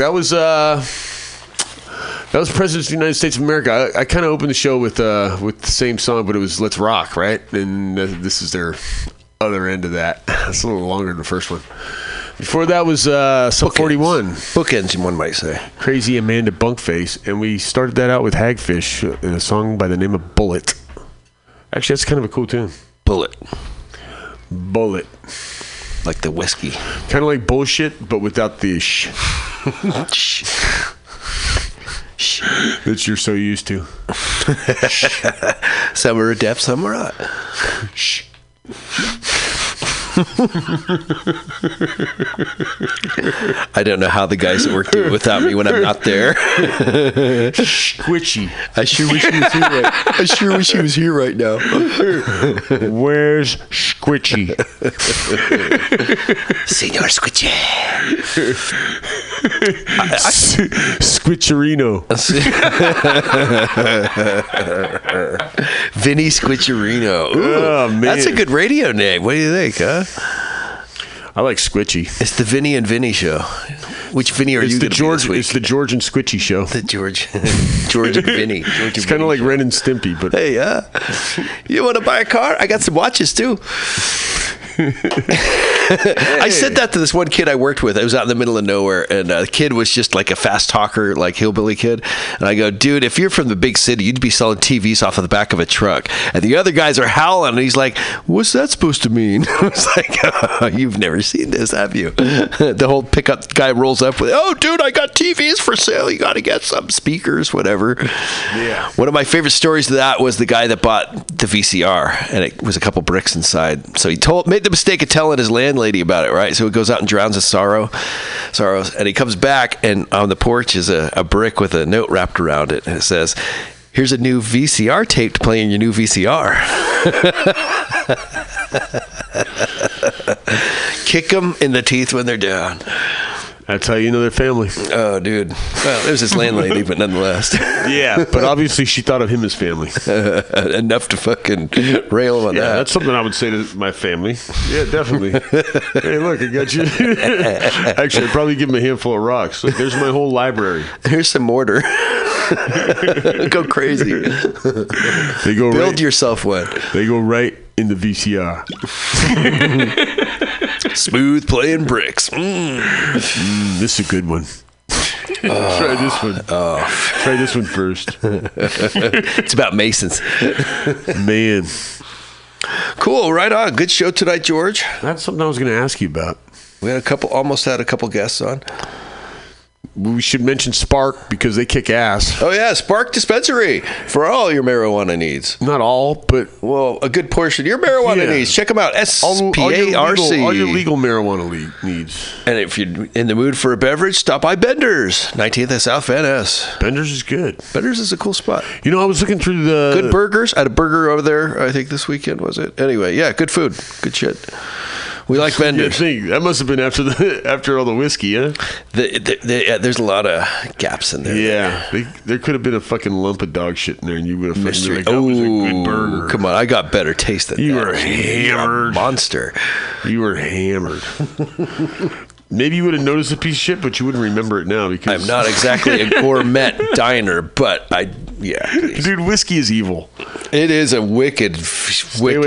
That was uh that was President of the United States of America. I, I kind of opened the show with uh with the same song, but it was "Let's Rock," right? And uh, this is their other end of that. It's a little longer than the first one. Before that was uh, Sum 41, Bookends, one might say. Crazy Amanda Bunkface, and we started that out with Hagfish in a song by the name of Bullet. Actually, that's kind of a cool tune. Bullet, Bullet, like the whiskey. kind of like bullshit, but without the sh that you're so used to. Some are adept, some are not. I don't know how the guys at work do it without me when I'm not there. Squitchy. I sure wish he was here. Right. I sure wish he was here right now. Where's Squitchy? Senor Squitchy. Squitcherino. Vinny Squitcherino. Ooh, Oh, man. That's a good radio name. What do you think, huh? I like Squitchy. It's the Vinny and Vinny show. Which Vinny are It's you the George. It's the George and Squitchy show. The George, George and Vinny. George It's kind of like Ren and Stimpy, but Hey, uh, you want to buy a car? I got some watches too. I said that to this one kid I worked with. I was out in the middle of nowhere, and uh, the kid was just like a fast talker, like hillbilly kid. And I go, dude, if you're from the big city, you'd be selling TVs off of the back of a truck. And the other guys are howling, and he's like, "What's that supposed to mean?" I was like, oh, "You've never seen this, have you?" the whole pickup guy rolls up with, "Oh, dude, I got TVs for sale. You got to get some speakers, whatever." Yeah. One of my favorite stories of that was the guy that bought the VCR, and it was a couple bricks inside. So he told, made the mistake of telling his landlady about it, right? So he goes out and drowns his sorrow, sorrows, and he comes back, and on the porch is a, a brick with a note wrapped around it, and it says, "Here's a new VCR tape to play in your new VCR." Kick them in the teeth when they're down. That's how you know they're family. Oh, dude. Well, it was his landlady, but nonetheless. Yeah, but obviously she thought of him as family. enough to fucking rail him on Yeah, that. that's something I would say to my family. Yeah, definitely. hey, look, I got you. Actually, I'd probably give him a handful of rocks. There's my whole library. Here's some mortar. go crazy. They go Build right. yourself one. they go right in the VCR. Smooth playing bricks. Mm. Mm, this is a good one. Try this one. Try this one first. It's about Masons. Man, Cool. Right on. Good show tonight, George. that's something I was going to ask you about. We had a couple, almost had a couple guests on. We should mention Spark because they kick ass. Oh yeah, Spark Dispensary for all your marijuana needs. Not all, but Well, a good portion of your marijuana Yeah. needs. Check them out. S all, your, legal, C. all your legal marijuana needs. And if you're in the mood for a beverage, stop by Bender's, 19th and South Ness. Bender's is good. Bender's is a cool spot. You know, I was looking through the Good burgers. I had a burger over there. I think this weekend was it. Anyway, yeah, good food, good shit. We like Yeah, Bender's. thing. That must have been after the after all the whiskey, huh? The, the, the, yeah, there's a lot of gaps in there. Yeah, they, there could have been a fucking lump of dog shit in there, and you would have Mystery. been like, "That was a good burger." Come on, I got better taste than You that. were hammered. monster. You were hammered. Maybe you would have noticed a piece of shit, but you wouldn't remember it now because I'm not exactly a gourmet diner, but I yeah, Dude, whiskey is evil. it is a wicked, wicked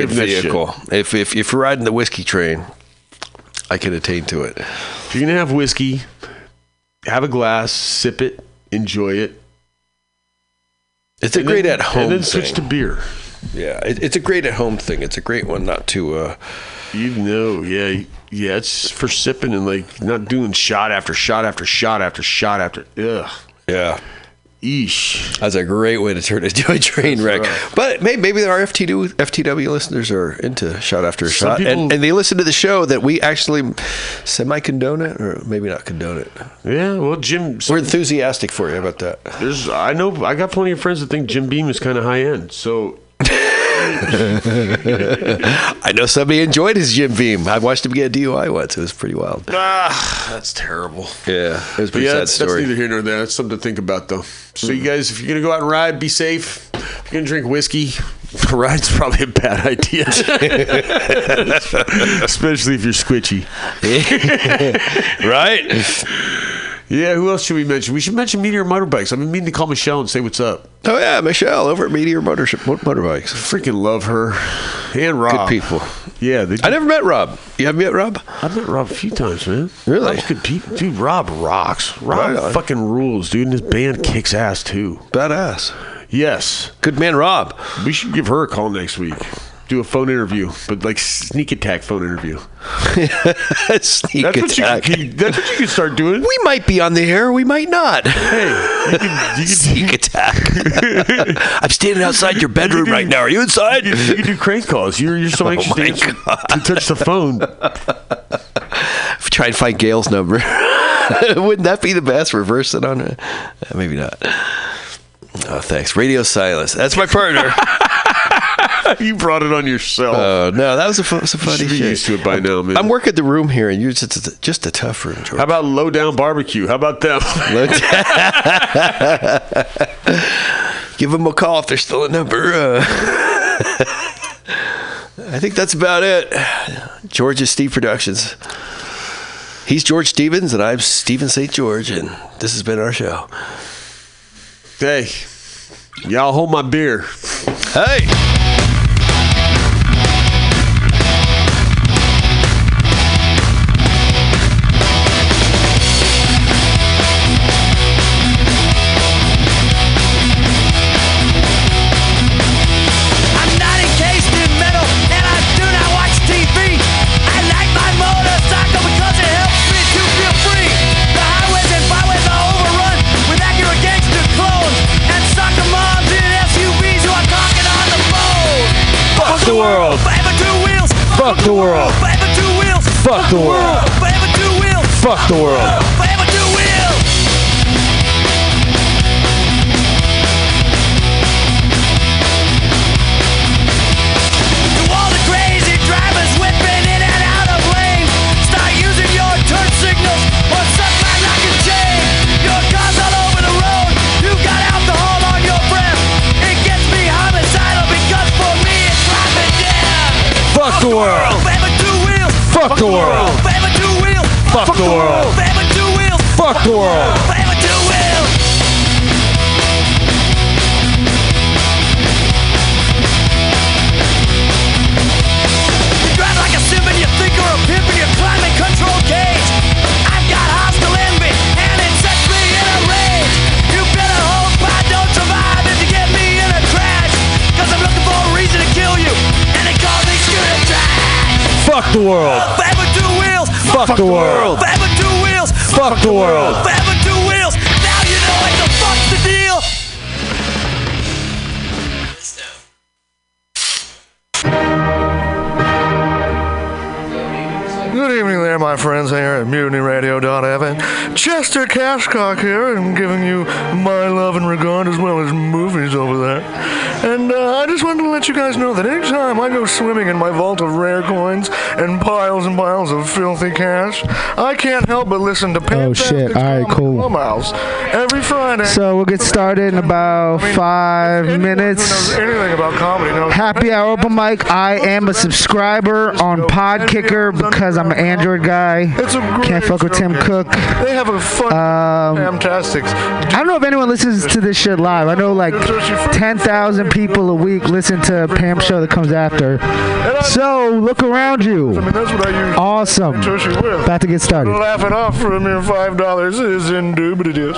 from that shit. vehicle. If, if if you're riding the whiskey train, I can attain to it. If you're gonna have whiskey, have a glass, sip it, enjoy it. It's a great then- at home and then switch thing. to beer. yeah, it, it's a great at home thing. It's a great one, not to. Uh, You know, yeah, yeah. It's for sipping and like not doing shot after shot after shot after shot after. Ugh, yeah. eesh. That's a great way to turn it into a train wreck. right. But maybe, maybe our FTW, FTW listeners are into shot after Some shot, people- and, and they listen to the show that we actually semi condone it, or maybe not condone it. Yeah, well, Jim. We're enthusiastic for you about that. There's, I know, I got plenty of friends that think Jim Beam is kind of high end. So I know somebody enjoyed his Jim Beam. I watched him get a DUI once. It was pretty wild. ah, that's terrible. Yeah, it was a pretty yeah, sad that's, that's neither here nor there. That's something to think about, though. So you guys, if you're gonna go out and ride, be safe. If you're gonna drink whiskey, Ride's probably a bad idea, especially if you're squitchy. right? Yeah, who else should we mention? We should mention Meteor Motorbikes. I've been meaning to call Michelle and say what's up. Oh yeah, Michelle over at Meteor Motor Motorbikes. Freaking love her and Rob. Good people. Yeah, they I never met Rob. You have met Rob? I've met Rob a few times, man. Really? Rob's good people. Dude, Rob rocks. Rob Right fucking rules, dude, and his band kicks ass too. Badass. Yes. Good man, Rob. We should give her a call next week. Do a phone interview, but like sneak attack phone interview. Sneak That's what, you, attack. can- that's what you can start doing. we might be on the air. We might not. Hey, you can, you can, Sneak attack. I'm standing outside your bedroom do- right now. Are you inside? you can do crank calls. You're, you're so anxious to, my answer- to touch the phone. Try and find Gail's number. Wouldn't that be the best? Reverse it on it? Uh, Maybe not. Oh, thanks. Radio silence. That's my partner. you brought it on yourself. Oh no, that was a, fu- was a funny should used to it by now, man. I'm working the room here, and you're just a, just a tough room, George. How about low down barbecue? How about them? Give them a call if they're still a number. Uh, I think that's about it. George is Steve Productions. He's George Stevens, and I'm Stephen St. George, and this has been our show. hey, y'all hold my beer. Hey! Fuck the world. Forever two wheels. Fuck the world. Forever two wheels. Now you know it's a fuck the deal. Good evening there, my friends here at MutinyRadio.fm. Chester Cashcock here, and giving you my love and regard as well as movies over there. And uh, I just wanted to let you guys know that anytime I go swimming in my vault of rare coins and piles and piles of filthy cash, I can't help but listen to Oh, shit. All right, cool. Clubhouse every Friday. So we'll get started in about I mean, five minutes. Anything about comedy knows Happy hour open mic. I am a subscriber on Podkicker because I'm an Android guy. It's a great Can't fuck with Tim. Cook. They have a fun, Um, fantastic. I don't know if anyone listens to this shit live. I know like 10,000 people a week listen to Pam's show that comes after. So look around you. mean, that's what I use. Awesome. About to get started. Laughing off for a mere five dollars is indubitious.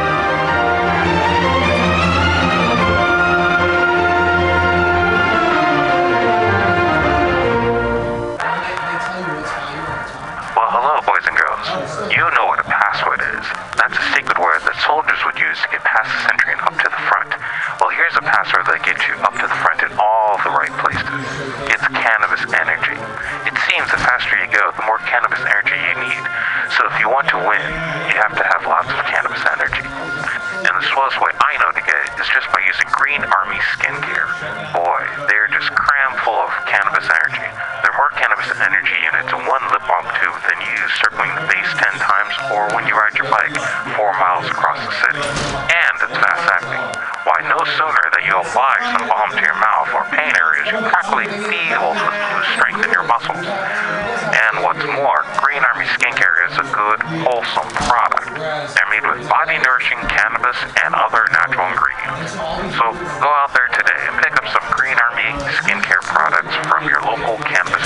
soldiers would use to get past the sentry and up to the front. Well, here's a password that gets you up to the front in all the right places. It's cannabis energy. It seems the faster you go, the more cannabis energy you need. So if you want to win, you have to have lots of cannabis energy. And the slowest way I know to get it is just by using Green Army Skincare. Boy, they're just cram full of cannabis energy. There are more cannabis energy units in one lip balm use circling the base 10 times or when you ride your bike 4 miles across the city. And it's fast acting. Why, no sooner that you apply some balm to your mouth or pain areas, you practically feel the the strength in your muscles. And what's more, Green Army Skincare is a good, wholesome product. They're made with body nourishing cannabis and other natural ingredients. So go out there today and pick up some Green Army skincare products from your local cannabis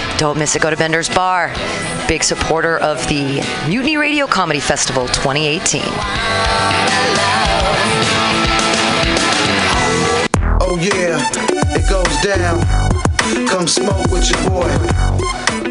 Don't miss it. Go to Bender's Bar. Big supporter of the Mutiny Radio Comedy Festival 2018. Oh yeah, it goes down. Come smoke with your boy.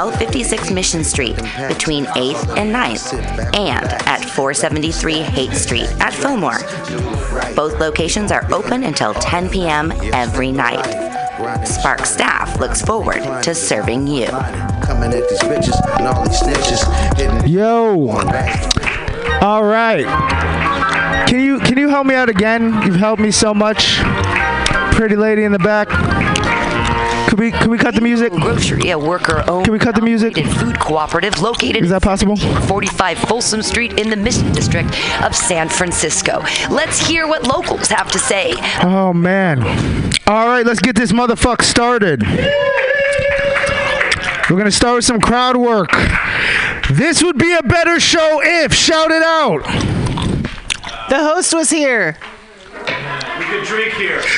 1256 Mission Street between 8th and 9th and at 473 Haight Street at Fillmore. Both locations are open until 10 p.m. every night. Spark staff looks forward to serving you. Coming at these bitches and all these snitches. Hitting Yo. All right. Can you can you help me out again? You've helped me so much. Pretty lady in the back. Could we could we cut the music? Grocery, a worker-owned Can we cut the music? operated food cooperative located Is that possible? 45 Folsom Street in the Mission District of San Francisco. Let's hear what locals have to say. Oh man. All right, let's get this motherfucker started. We're gonna start with some crowd work. This would be a better show if shout it out. The host was here.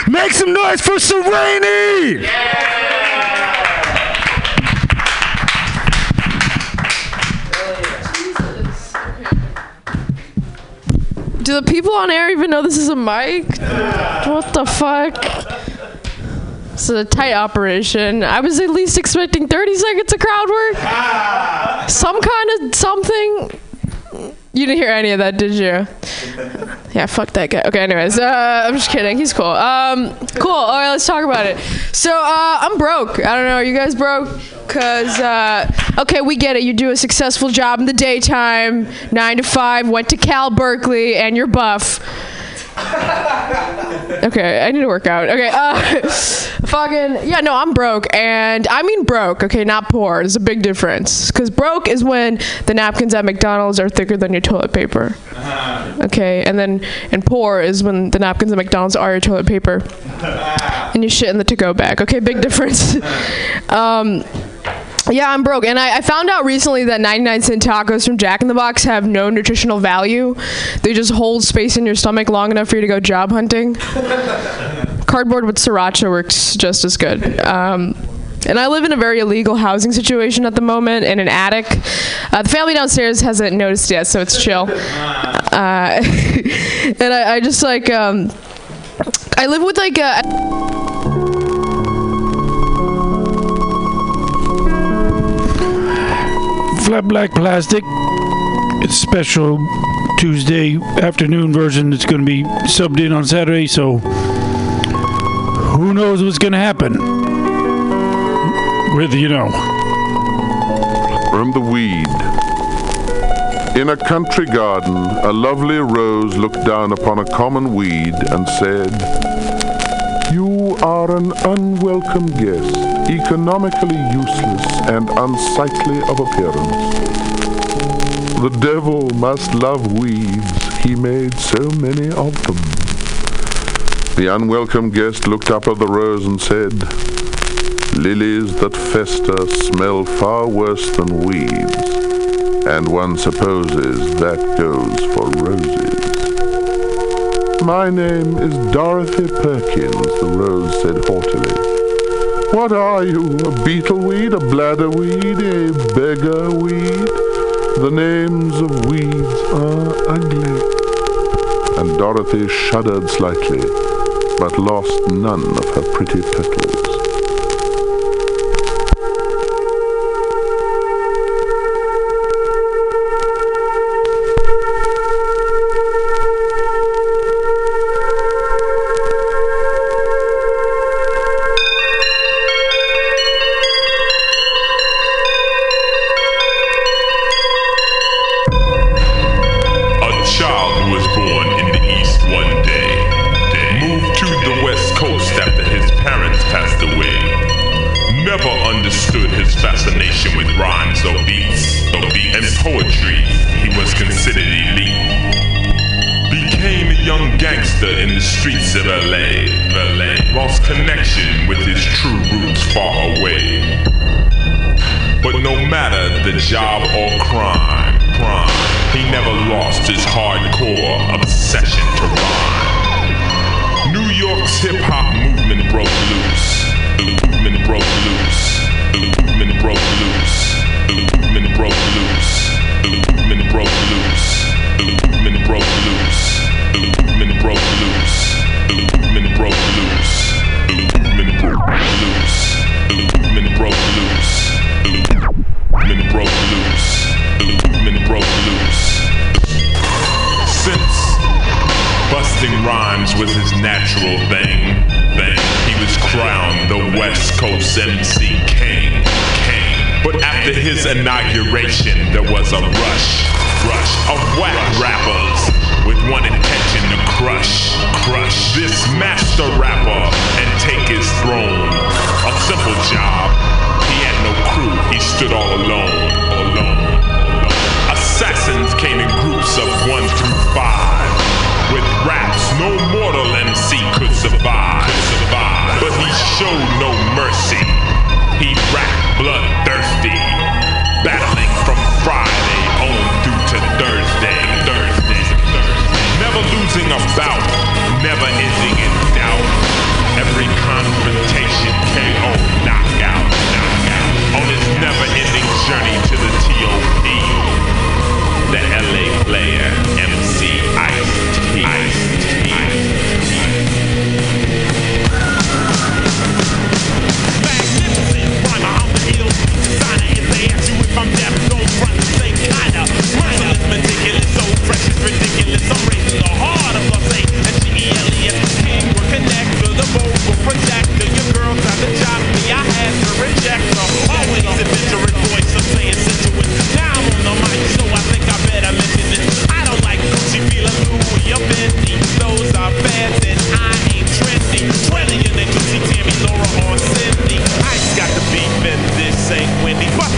Make some noise for Sereni! Do the people on air even know this is a mic? What the fuck? This is a tight operation. I was at least expecting 30 seconds of crowd work. Some kind of something. You didn't hear any of that, did you? Yeah, fuck that guy. Okay, anyways, uh, I'm just kidding. He's cool. Um, cool. All right, let's talk about it. So, uh, I'm broke. I don't know. Are you guys broke? Cause, uh, okay, we get it. You do a successful job in the daytime, nine to five. Went to Cal Berkeley, and you're buff. Okay, I need to work out. Okay, uh, Fucking yeah, no, I'm broke, and I mean broke. Okay, not poor. There's a big difference. Because broke is when the napkins at McDonald's are thicker than your toilet paper. Okay, and then and poor is when the napkins at McDonald's are your toilet paper, and you shit in the to-go bag. Okay, big difference. um, yeah, I'm broke, and I, I found out recently that 99 cent tacos from Jack in the Box have no nutritional value. They just hold space in your stomach long enough for you to go job hunting. Cardboard with sriracha works just as good. Um, and I live in a very illegal housing situation at the moment in an attic. Uh, the family downstairs hasn't noticed yet, so it's chill. Uh, and I, I just like um, I live with like a. Flat Black Plastic. It's special Tuesday afternoon version. It's going to be subbed in on Saturday, so who knows what's going to happen? Whether you know. From the weed. In a country garden, a lovely rose looked down upon a common weed and said, You are an unwelcome guest, economically useless and unsightly of appearance. The devil must love weeds, he made so many of them. The unwelcome guest looked up at the rose and said, Lilies that fester smell far worse than weeds, and one supposes that goes for roses. My name is Dorothy Perkins, the rose said haughtily. What are you, a beetle weed, a bladder weed, a beggar weed? The names of weeds are ugly. And Dorothy shuddered slightly, but lost none of her pretty petals. His inauguration, there was a rush, rush of whack rappers with one intention to crush, crush this master rapper and take his throne. A simple job. He had no crew. He stood all alone, alone. Assassins came in groups of one through five. With raps, no mortal MC could survive. Could survive. But he showed no mercy. He rapped bloodthirsty, never-ending in doubt. Every confrontation, KO, knockout, knockout. On this never-ending journey to the TOP, the LA player, MC Ice-T. Magnificent on the ill designer. If they ask you if I'm deaf, don't. Say kinda. Ridiculous, so precious, ridiculous. I'm raising the heart. will protect her. Your girl tried to chop me, I had to reject her. Always a vigilant voice, I'm saying situate. Now I'm on the mic, so I think I better mention it. I don't like Gucci, Vila, Louis, or Bentley. Those are fads and I ain't trendy. Trendy in the Gucci, Tammy, Laura, or Cindy. I got the beef and this ain't Wendy. Fuck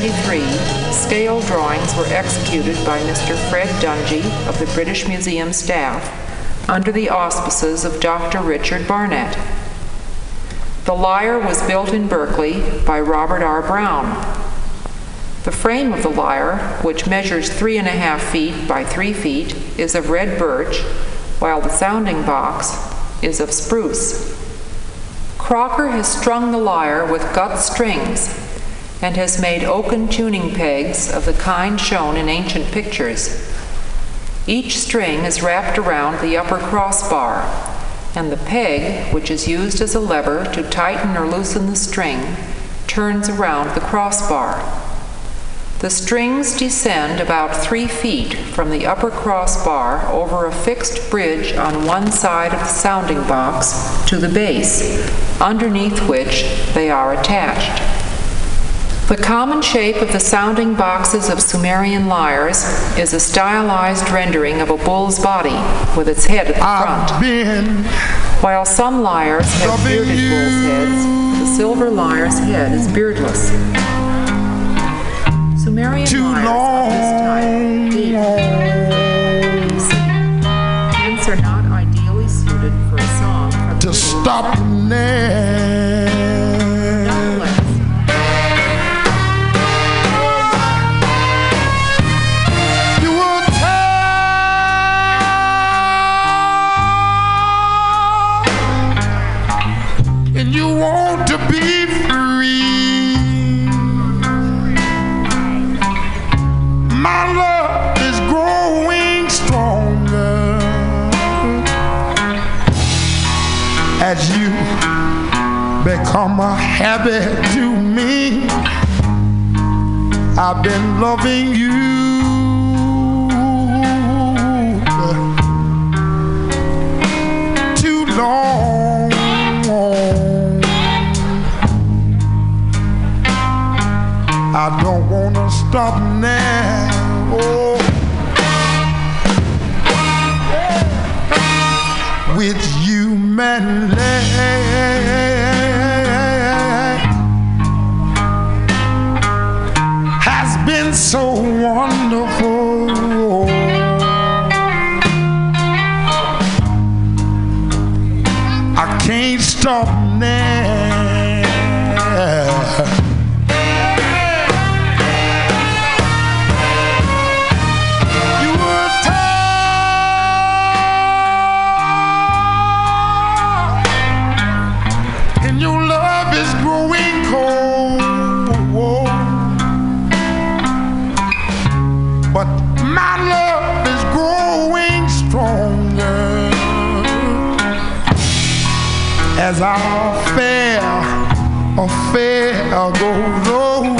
1973, scale drawings were executed by Mr. Fred Dungy of the British Museum staff under the auspices of Dr. Richard Barnett. The lyre was built in Berkeley by Robert R. Brown. The frame of the lyre, which measures three and a half feet by three feet, is of red birch, while the sounding box is of spruce. Crocker has strung the lyre with gut strings and has made oaken tuning pegs of the kind shown in ancient pictures. Each string is wrapped around the upper crossbar, and the peg, which is used as a lever to tighten or loosen the string, turns around the crossbar. The strings descend about three feet from the upper crossbar over a fixed bridge on one side of the sounding box to the base, underneath which they are attached. The common shape of the sounding boxes of Sumerian lyres is a stylized rendering of a bull's body with its head at the front. While some lyres have bearded bull's heads, the silver lyre's head is beardless. Sumerian Too lyres of this type. Hence are not ideally suited for a song to stop now. Become a habit to me. I've been loving you too long. I don't wanna stop now. Oh. With you, man, so wonderful. I can't stop now. As our affair, affair goes on.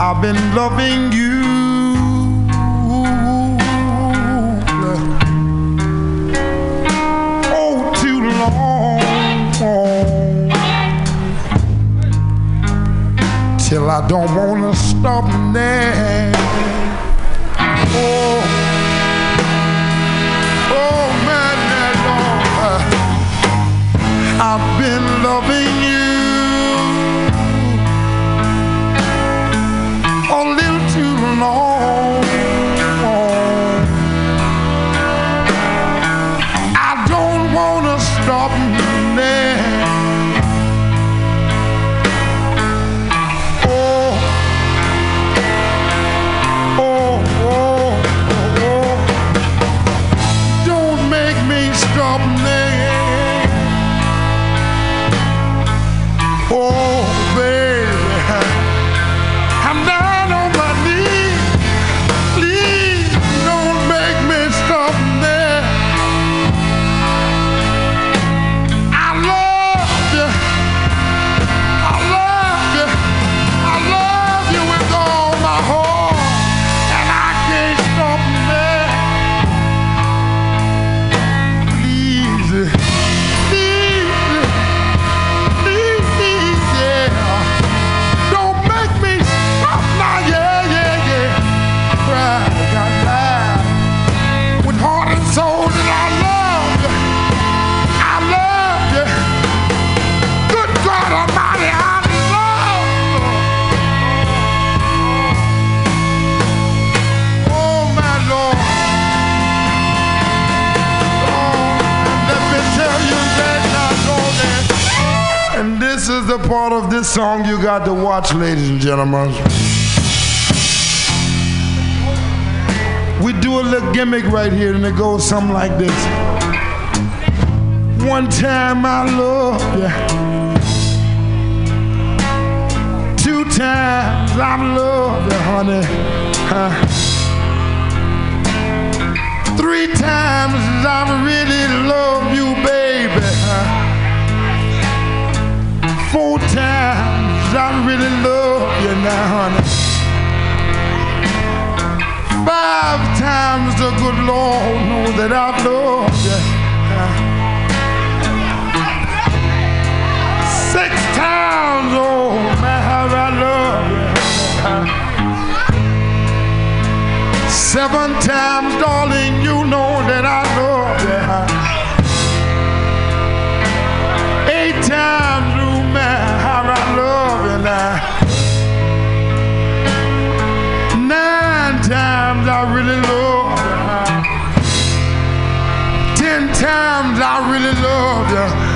I've been loving you oh too long till I don't wanna stop now. Oh Been loving you part of this song you got to watch, ladies and gentlemen. We do a little gimmick right here, and it goes something like this. One time I loved you. Two times I've loved you, honey. Huh? Three times I really love you, baby. Times I really love you now, honey. Five times the good Lord knows that I love you. Six times, oh man, how I love you. Seven times, darling, you know that I love you. Eight times, you. Nine times I really love you. Ten times I really love you.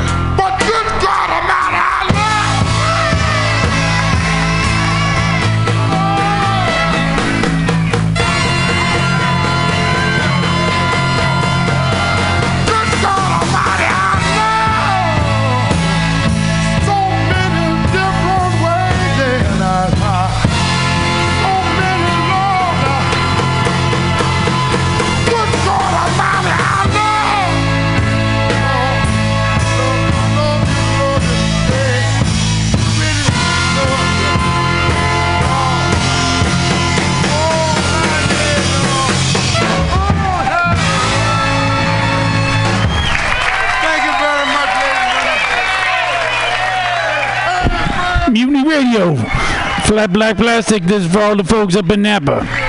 Radio. Flat Black Plastic. This is for all the folks up in Napa.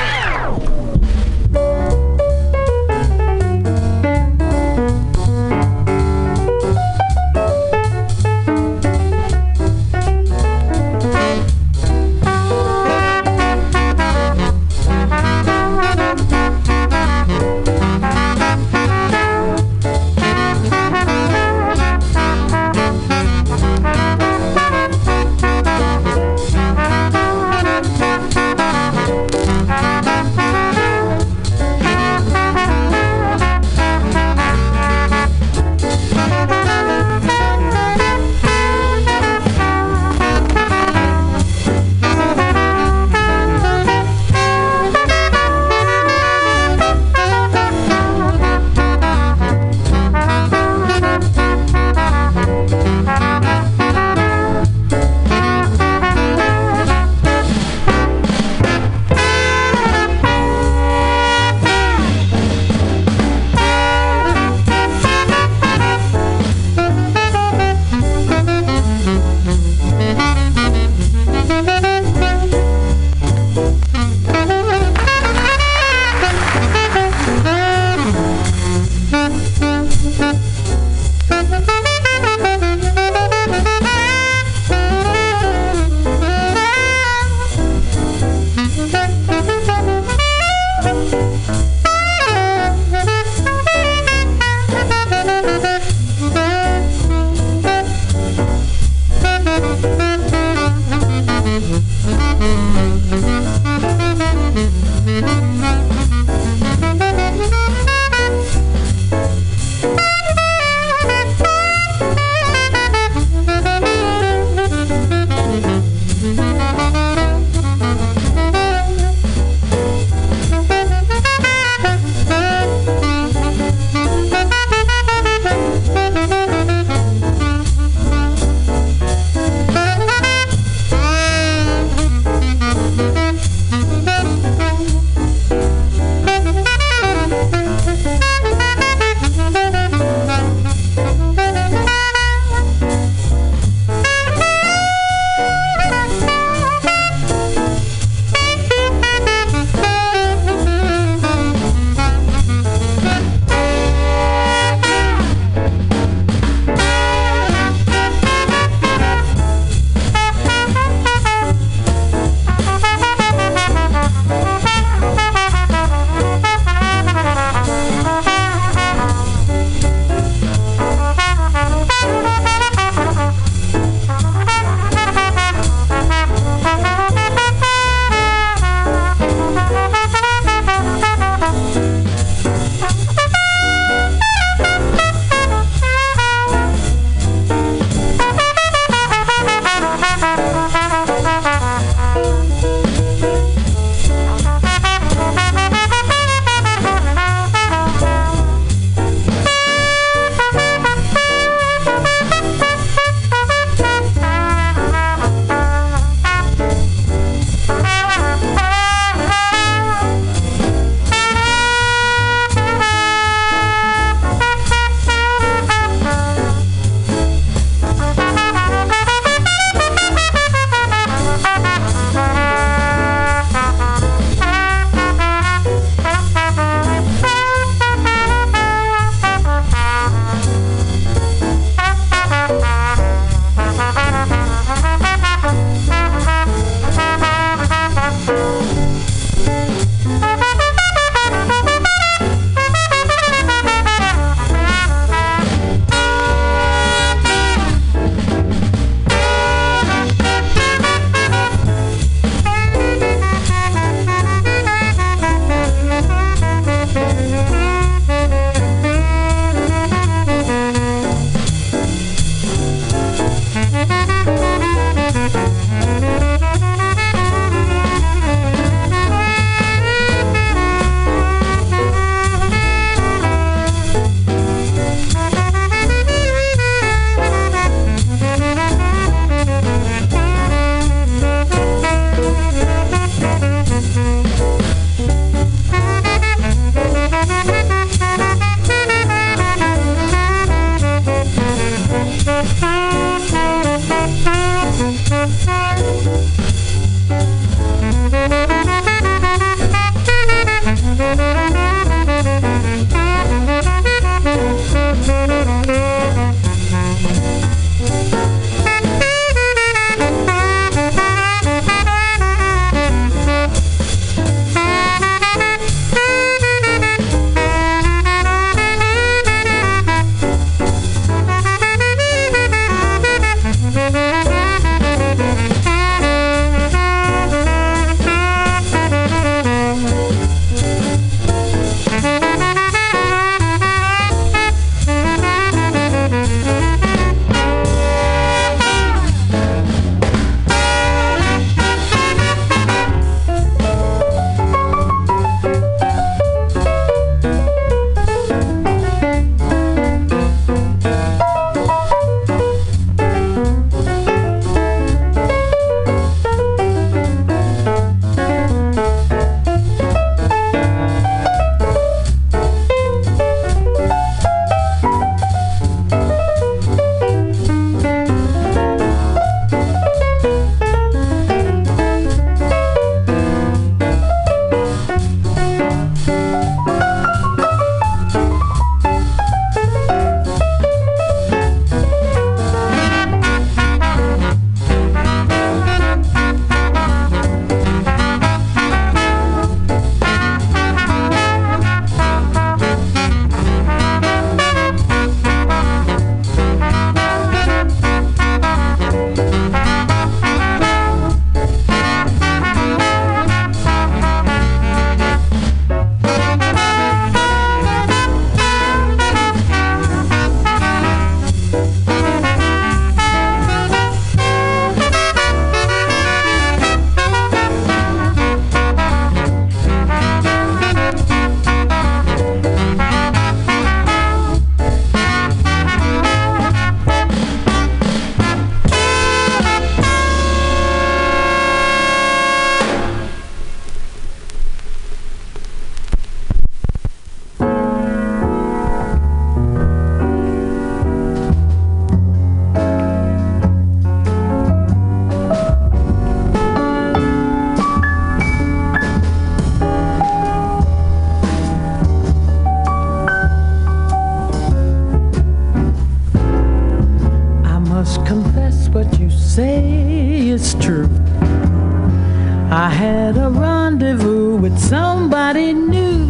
had a rendezvous with somebody new.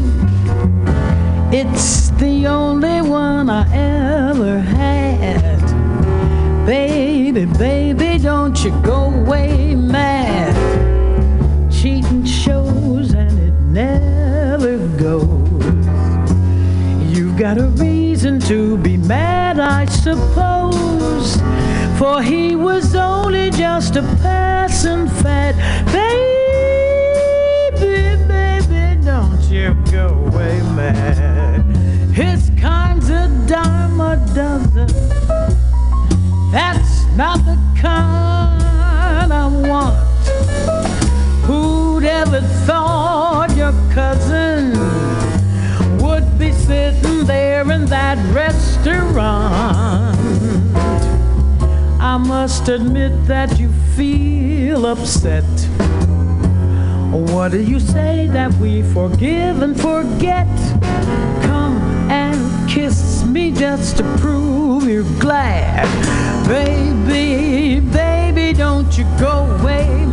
It's the only one I ever had. Baby, baby, don't you go away mad. Cheating shows and it never goes. You've got a reason to be mad, I suppose. For he was only just a passing fad ordinary man. His kind's a dime a dozen. That's not the kind I want. Who'd ever thought your cousin would be sitting there in that restaurant? I must admit that you feel upset what do you say that we forgive and forget? Come and kiss me just to prove you're glad. Baby, baby, don't you go away.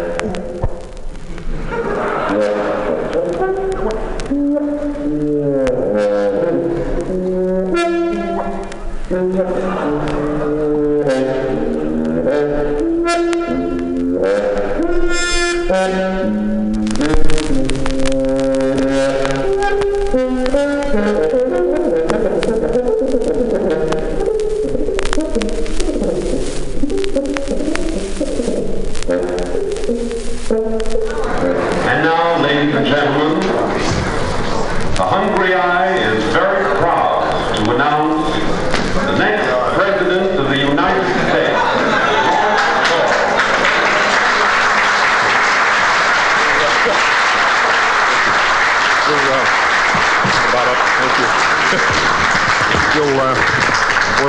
Thank you.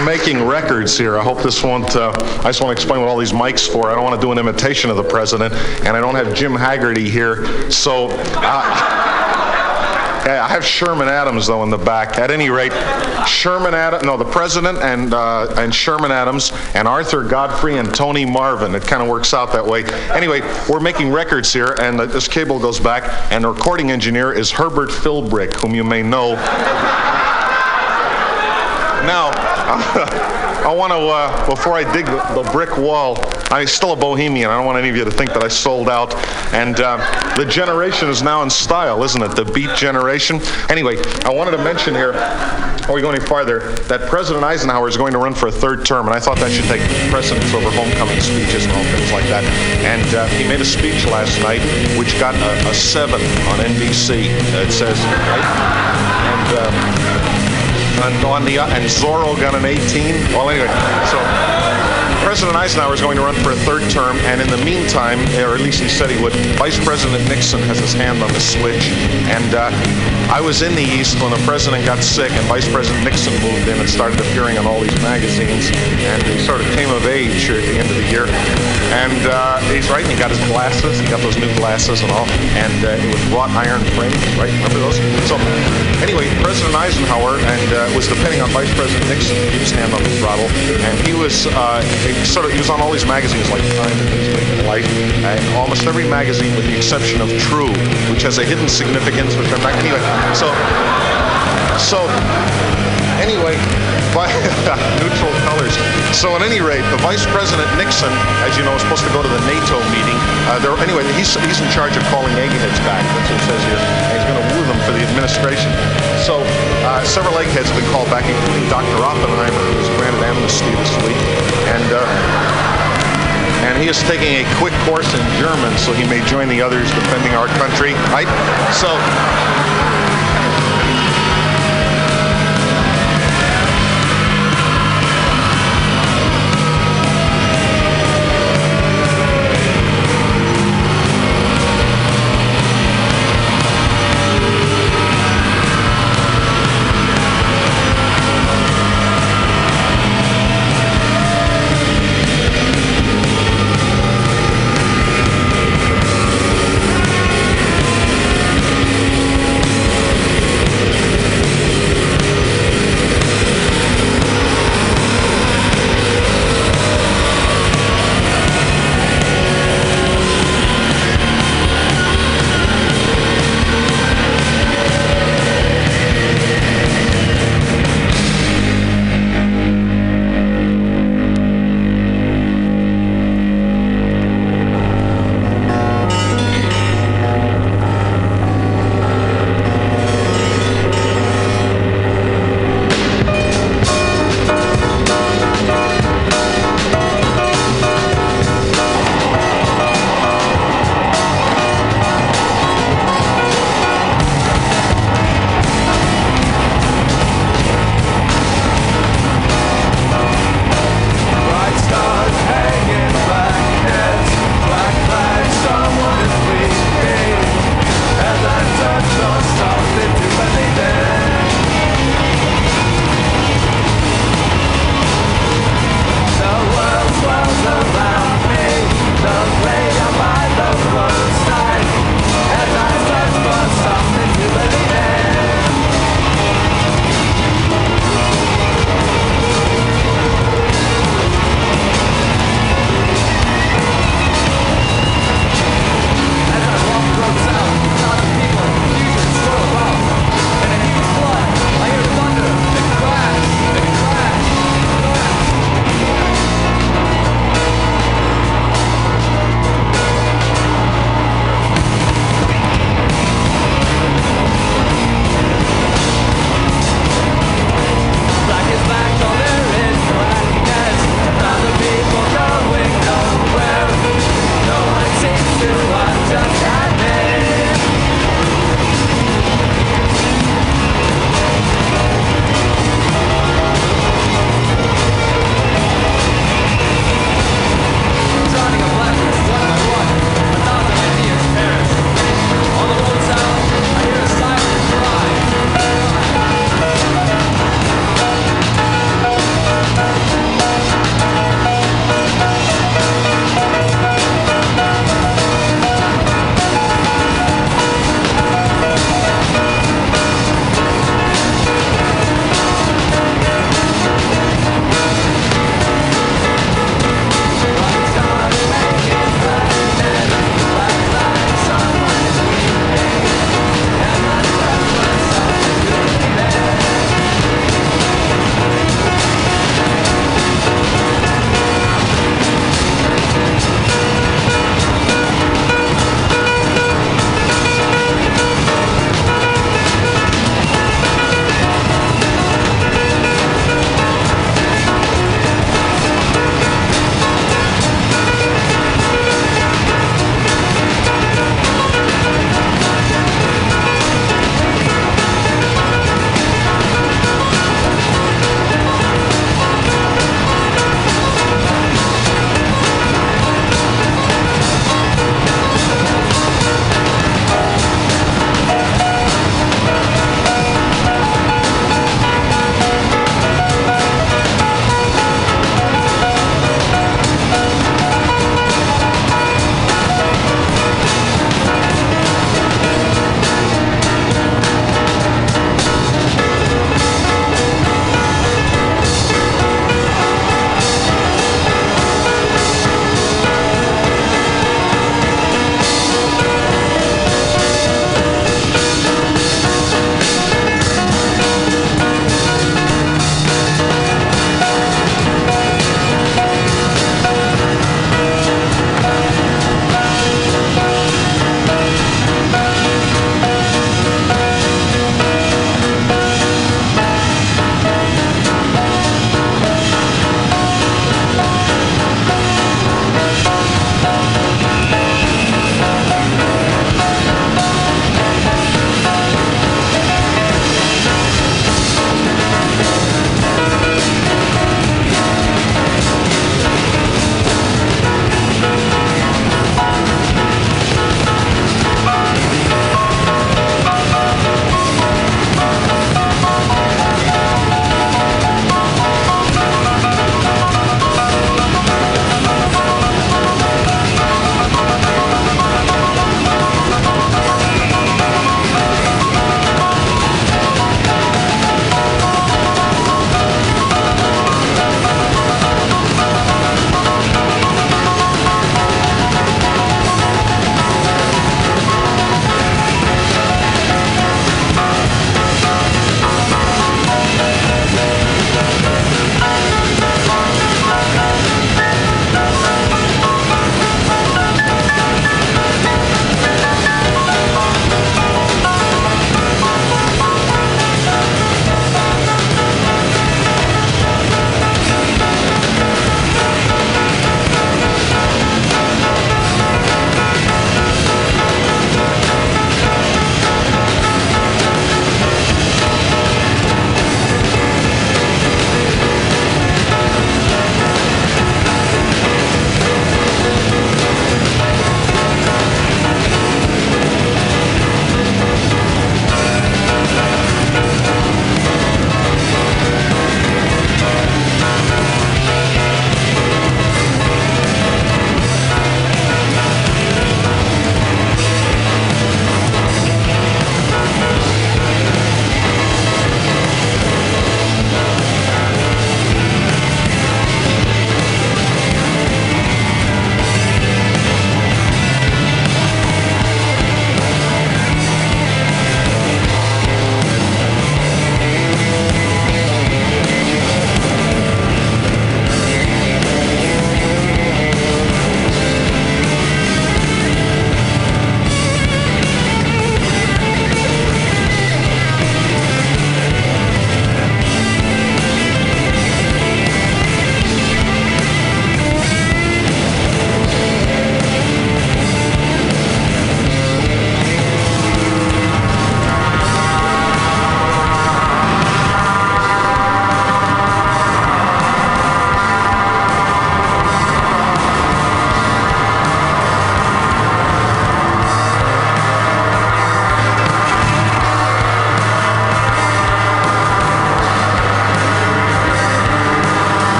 we're making records here. I hope this won't, uh, I just want to explain what all these mics for. I don't want to do an imitation of the president, and I don't have Jim Hagerty here, so uh, I have Sherman Adams, though, in the back. At any rate, Sherman Adams, no, the president and, uh, and Sherman Adams and Arthur Godfrey and Tony Marvin. It kind of works out that way. Anyway, we're making records here, and this cable goes back, and the recording engineer is Herbert Philbrick, whom you may know. Now, I want to, uh, before I dig the, brick wall, I'm still a bohemian. I don't want any of you to think that I sold out. And uh, the generation is now in style, isn't it? The beat generation. Anyway, I wanted to mention here, before we go any farther, that President Eisenhower is going to run for a third term, and I thought that should take precedence over homecoming speeches and all things like that. And uh, he made a speech last night, which got a, a seven on NBC. It says, right? and. And on the and Zorro got an 18. Well, anyway, so President Eisenhower is going to run for a third term, and in the meantime, or at least he said he would, Vice President Nixon has his hand on the switch. And uh, I was in the East when the president got sick, and Vice President Nixon moved in and started appearing on all these magazines, and he sort of came of age here at the end of the year. And uh, he's right, he got his glasses, he got those new glasses and all, and uh, it was wrought iron frames, right? Remember those? So anyway, President Eisenhower and uh, was depending on Vice President Nixon to keep his hand on the throttle, and he was uh, sort of he was on all these magazines like Time and Life, and almost every magazine with the exception of True, which has a hidden significance, which I'm not anyway. So so anyway, neutral colors. So at any rate, the Vice President Nixon, as you know, is supposed to go to the NATO meeting. Uh, there, anyway, he's, he's in charge of calling eggheads back. That's what it says here. And he's going to woo them for the administration. So uh, several eggheads have been called back, including Dr. Oppenheimer, who was granted amnesty this week. And uh, and he is taking a quick course in German so he may join the others defending our country. Right? So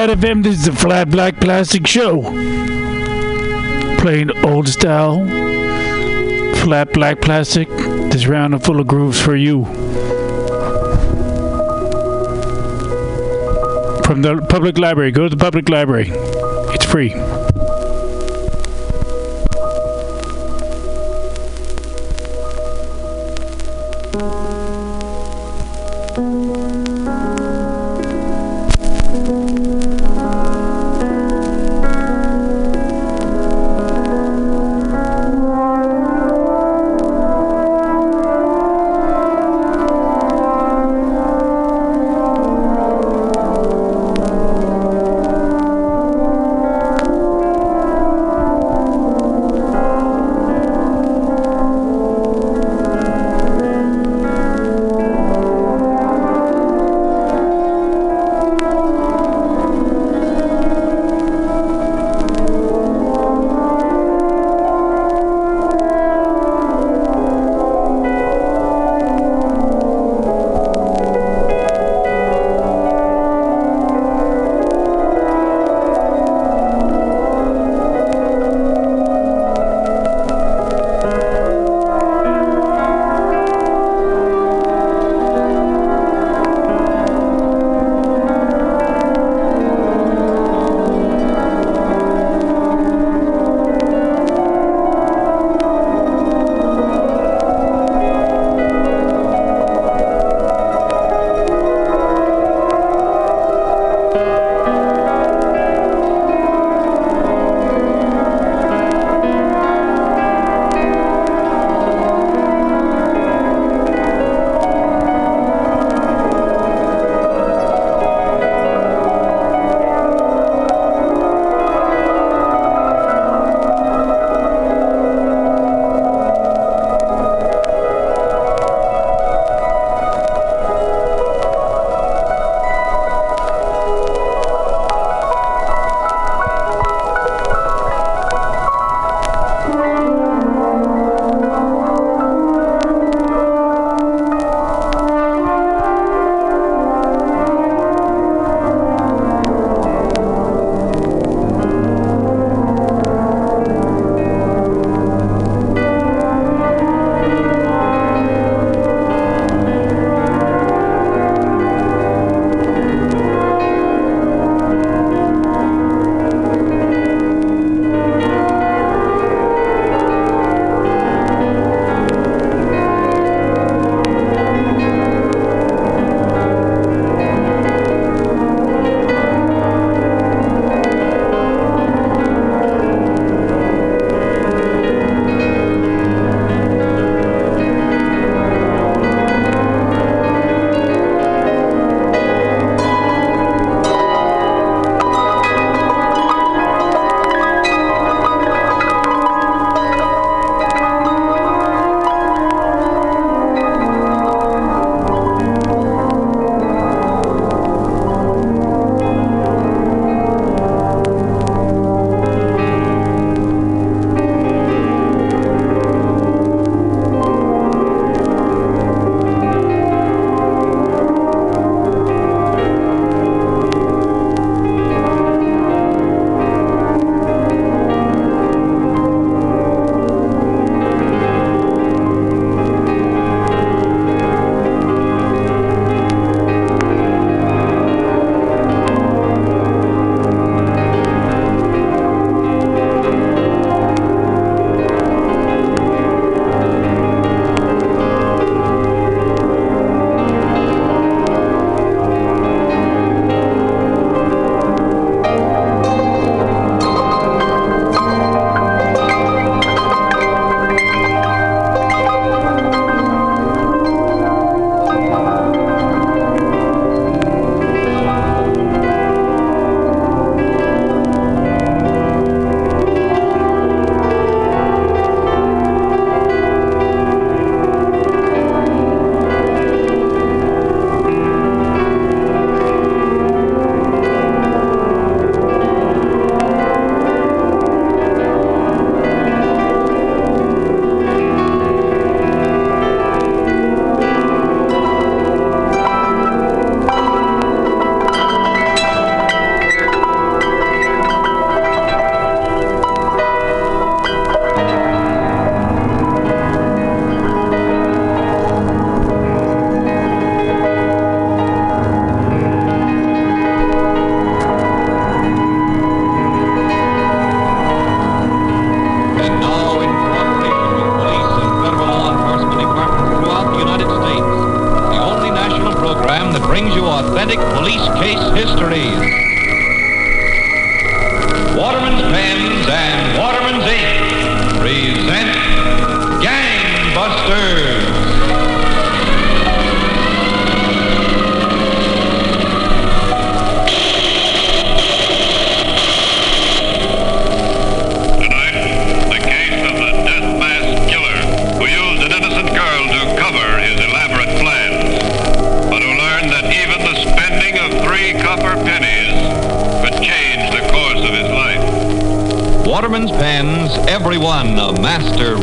Radio.fm. This is the Flat Black Plastic Show. Playing old style, flat black plastic. This round is full of grooves for you. From the public library. Go to the public library. It's free.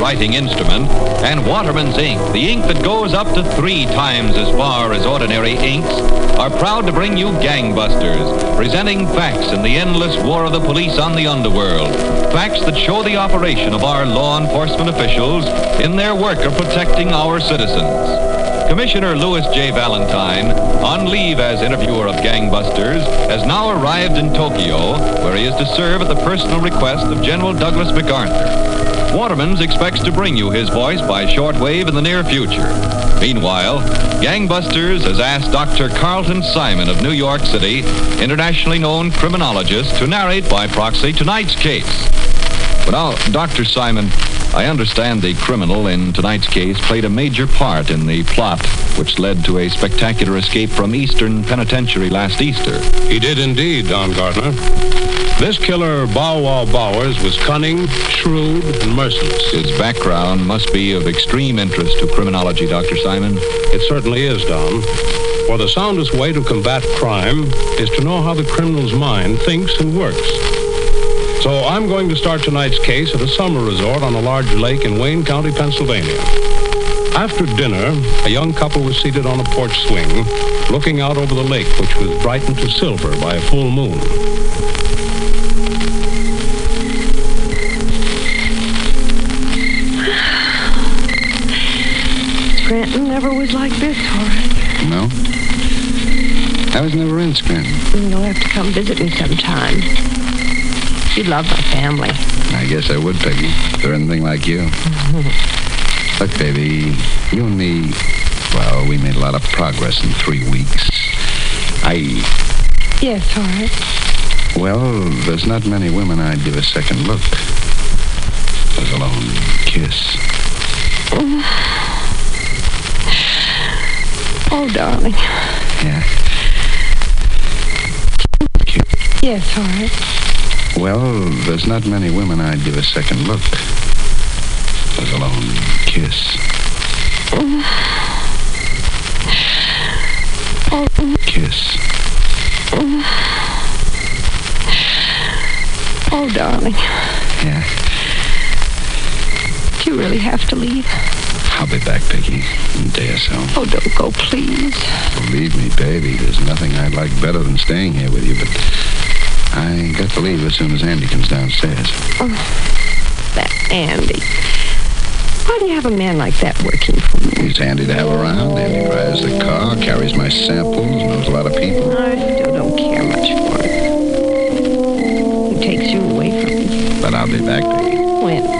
Writing instrument, and Waterman's ink, the ink that goes up to three times as far as ordinary inks, are proud to bring you Gangbusters, presenting facts in the endless war of the police on the underworld. Facts that show the operation of our law enforcement officials in their work of protecting our citizens. Commissioner Louis J. Valentine, on leave as interviewer of Gangbusters, has now arrived in Tokyo, where he is to serve at the personal request of General Douglas MacArthur. Waterman's expects to bring you his voice by shortwave in the near future. Meanwhile, Gangbusters has asked Dr. Carlton Simon of New York City, internationally known criminologist, to narrate by proxy tonight's case. But now, Dr. Simon, I understand the criminal in tonight's case played a major part in the plot which led to a spectacular escape from Eastern Penitentiary last Easter. He did indeed, Don Gardner. This killer, Bow Wow Bowers, was cunning, shrewd, and merciless. His background must be of extreme interest to criminology, Dr. Simon. It certainly is, Don. For the soundest way to combat crime is to know how the criminal's mind thinks and works. So I'm going to start tonight's case at a summer resort on a large lake in Wayne County, Pennsylvania. After dinner, a young couple was seated on a porch swing, looking out over the lake, which was brightened to silver by a full moon. Scranton never was like this, Horace. No? I was never in Scranton. You'll have to come visit me sometime. You'd love my family. I guess I would, Peggy, if they're anything like you. Look, baby, you and me, well, we made a lot of progress in three weeks. I, Yes, Horace. well, there's not many women I'd give a second look. Let alone kiss. Oh, darling. Yeah. Yes, Horace. Well, there's not many women I'd give a second look. Let alone kiss. Uh, Oh, Kiss. oh, darling. Yeah. Do you really have to leave? I'll be back, Peggy, in a day or so. Oh, don't go, please. Believe me, baby, there's nothing I'd like better than staying here with you, but I got to leave as soon as Andy comes downstairs. Oh, that Andy. Why do you have a man like that working for you? He's handy to have around. Andy drives the car, carries my samples, knows a lot of people. I still don't care much for him. He takes you away from me. But I'll be back, Peggy. When?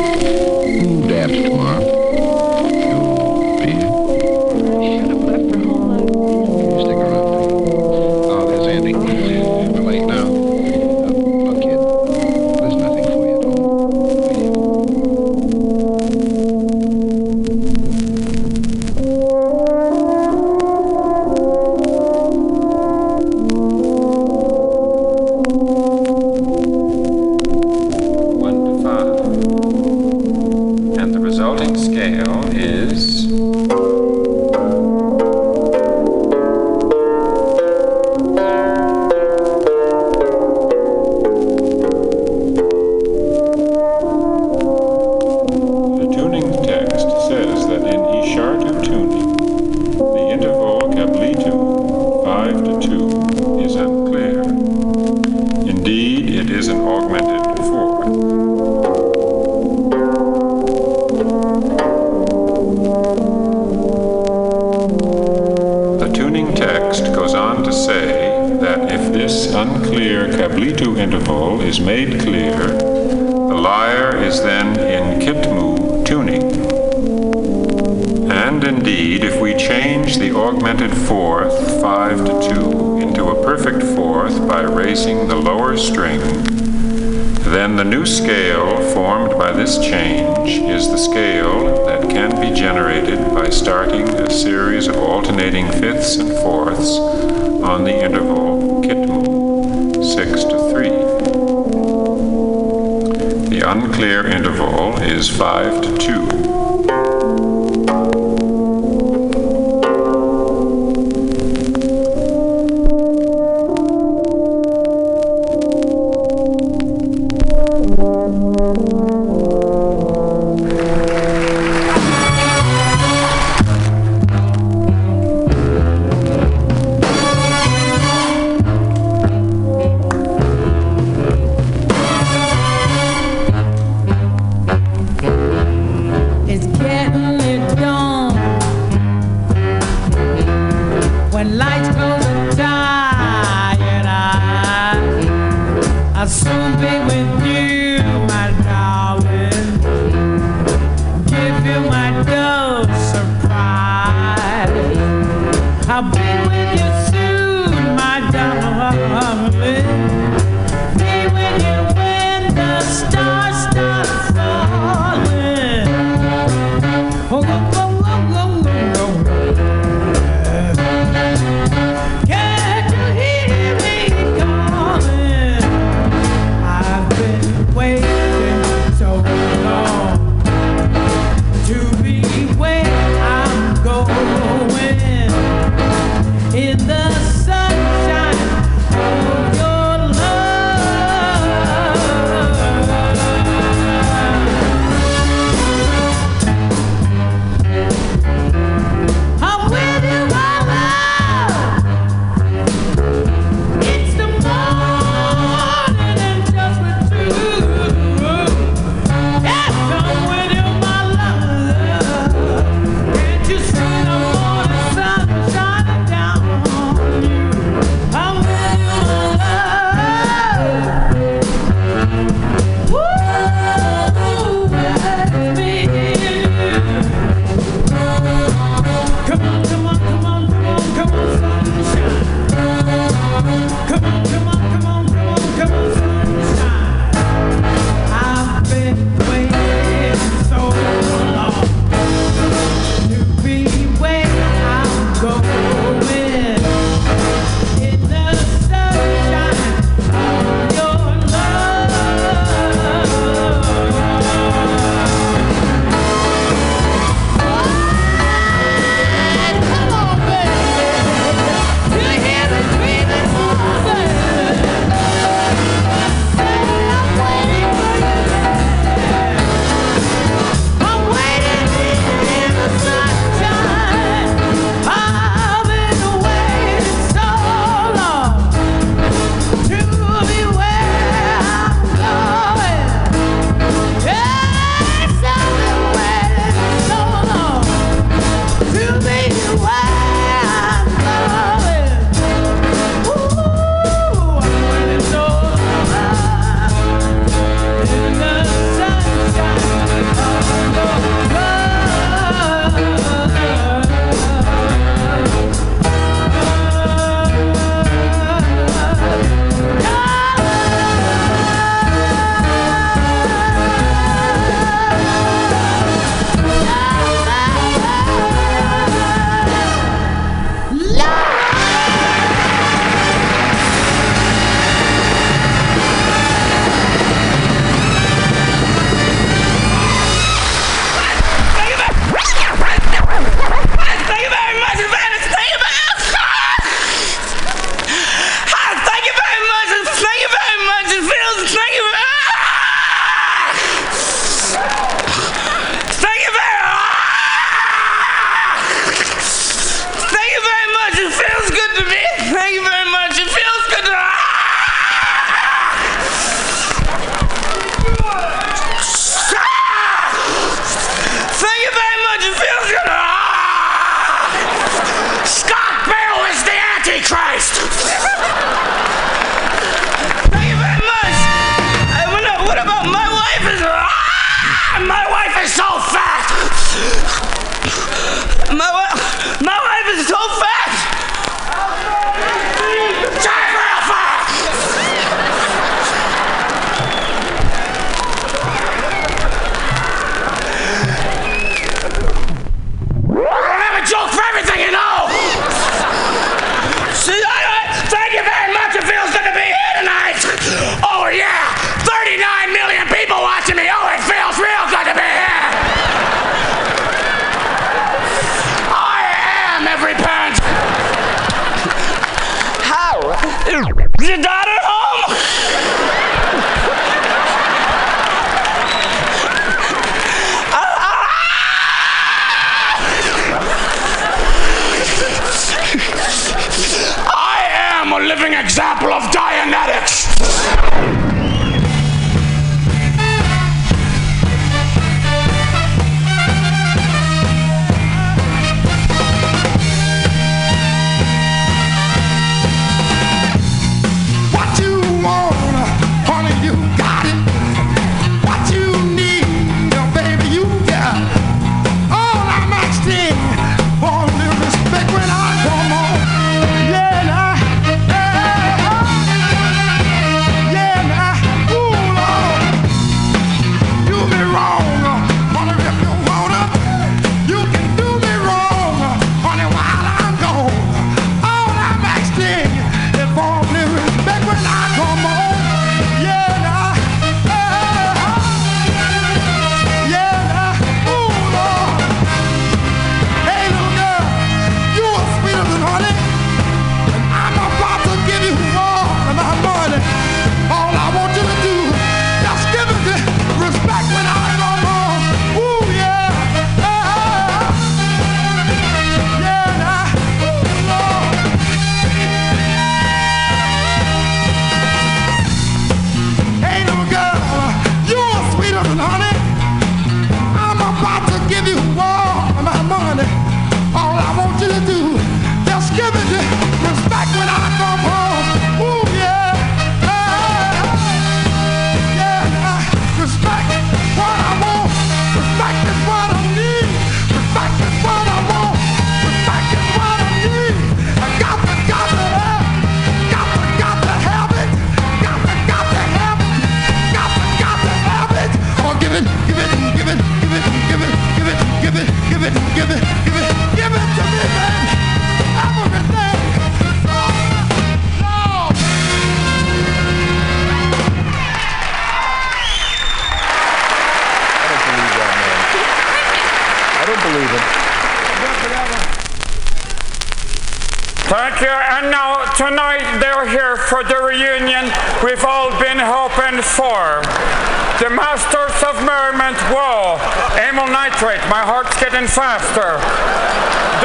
Nitrate. My heart's getting faster.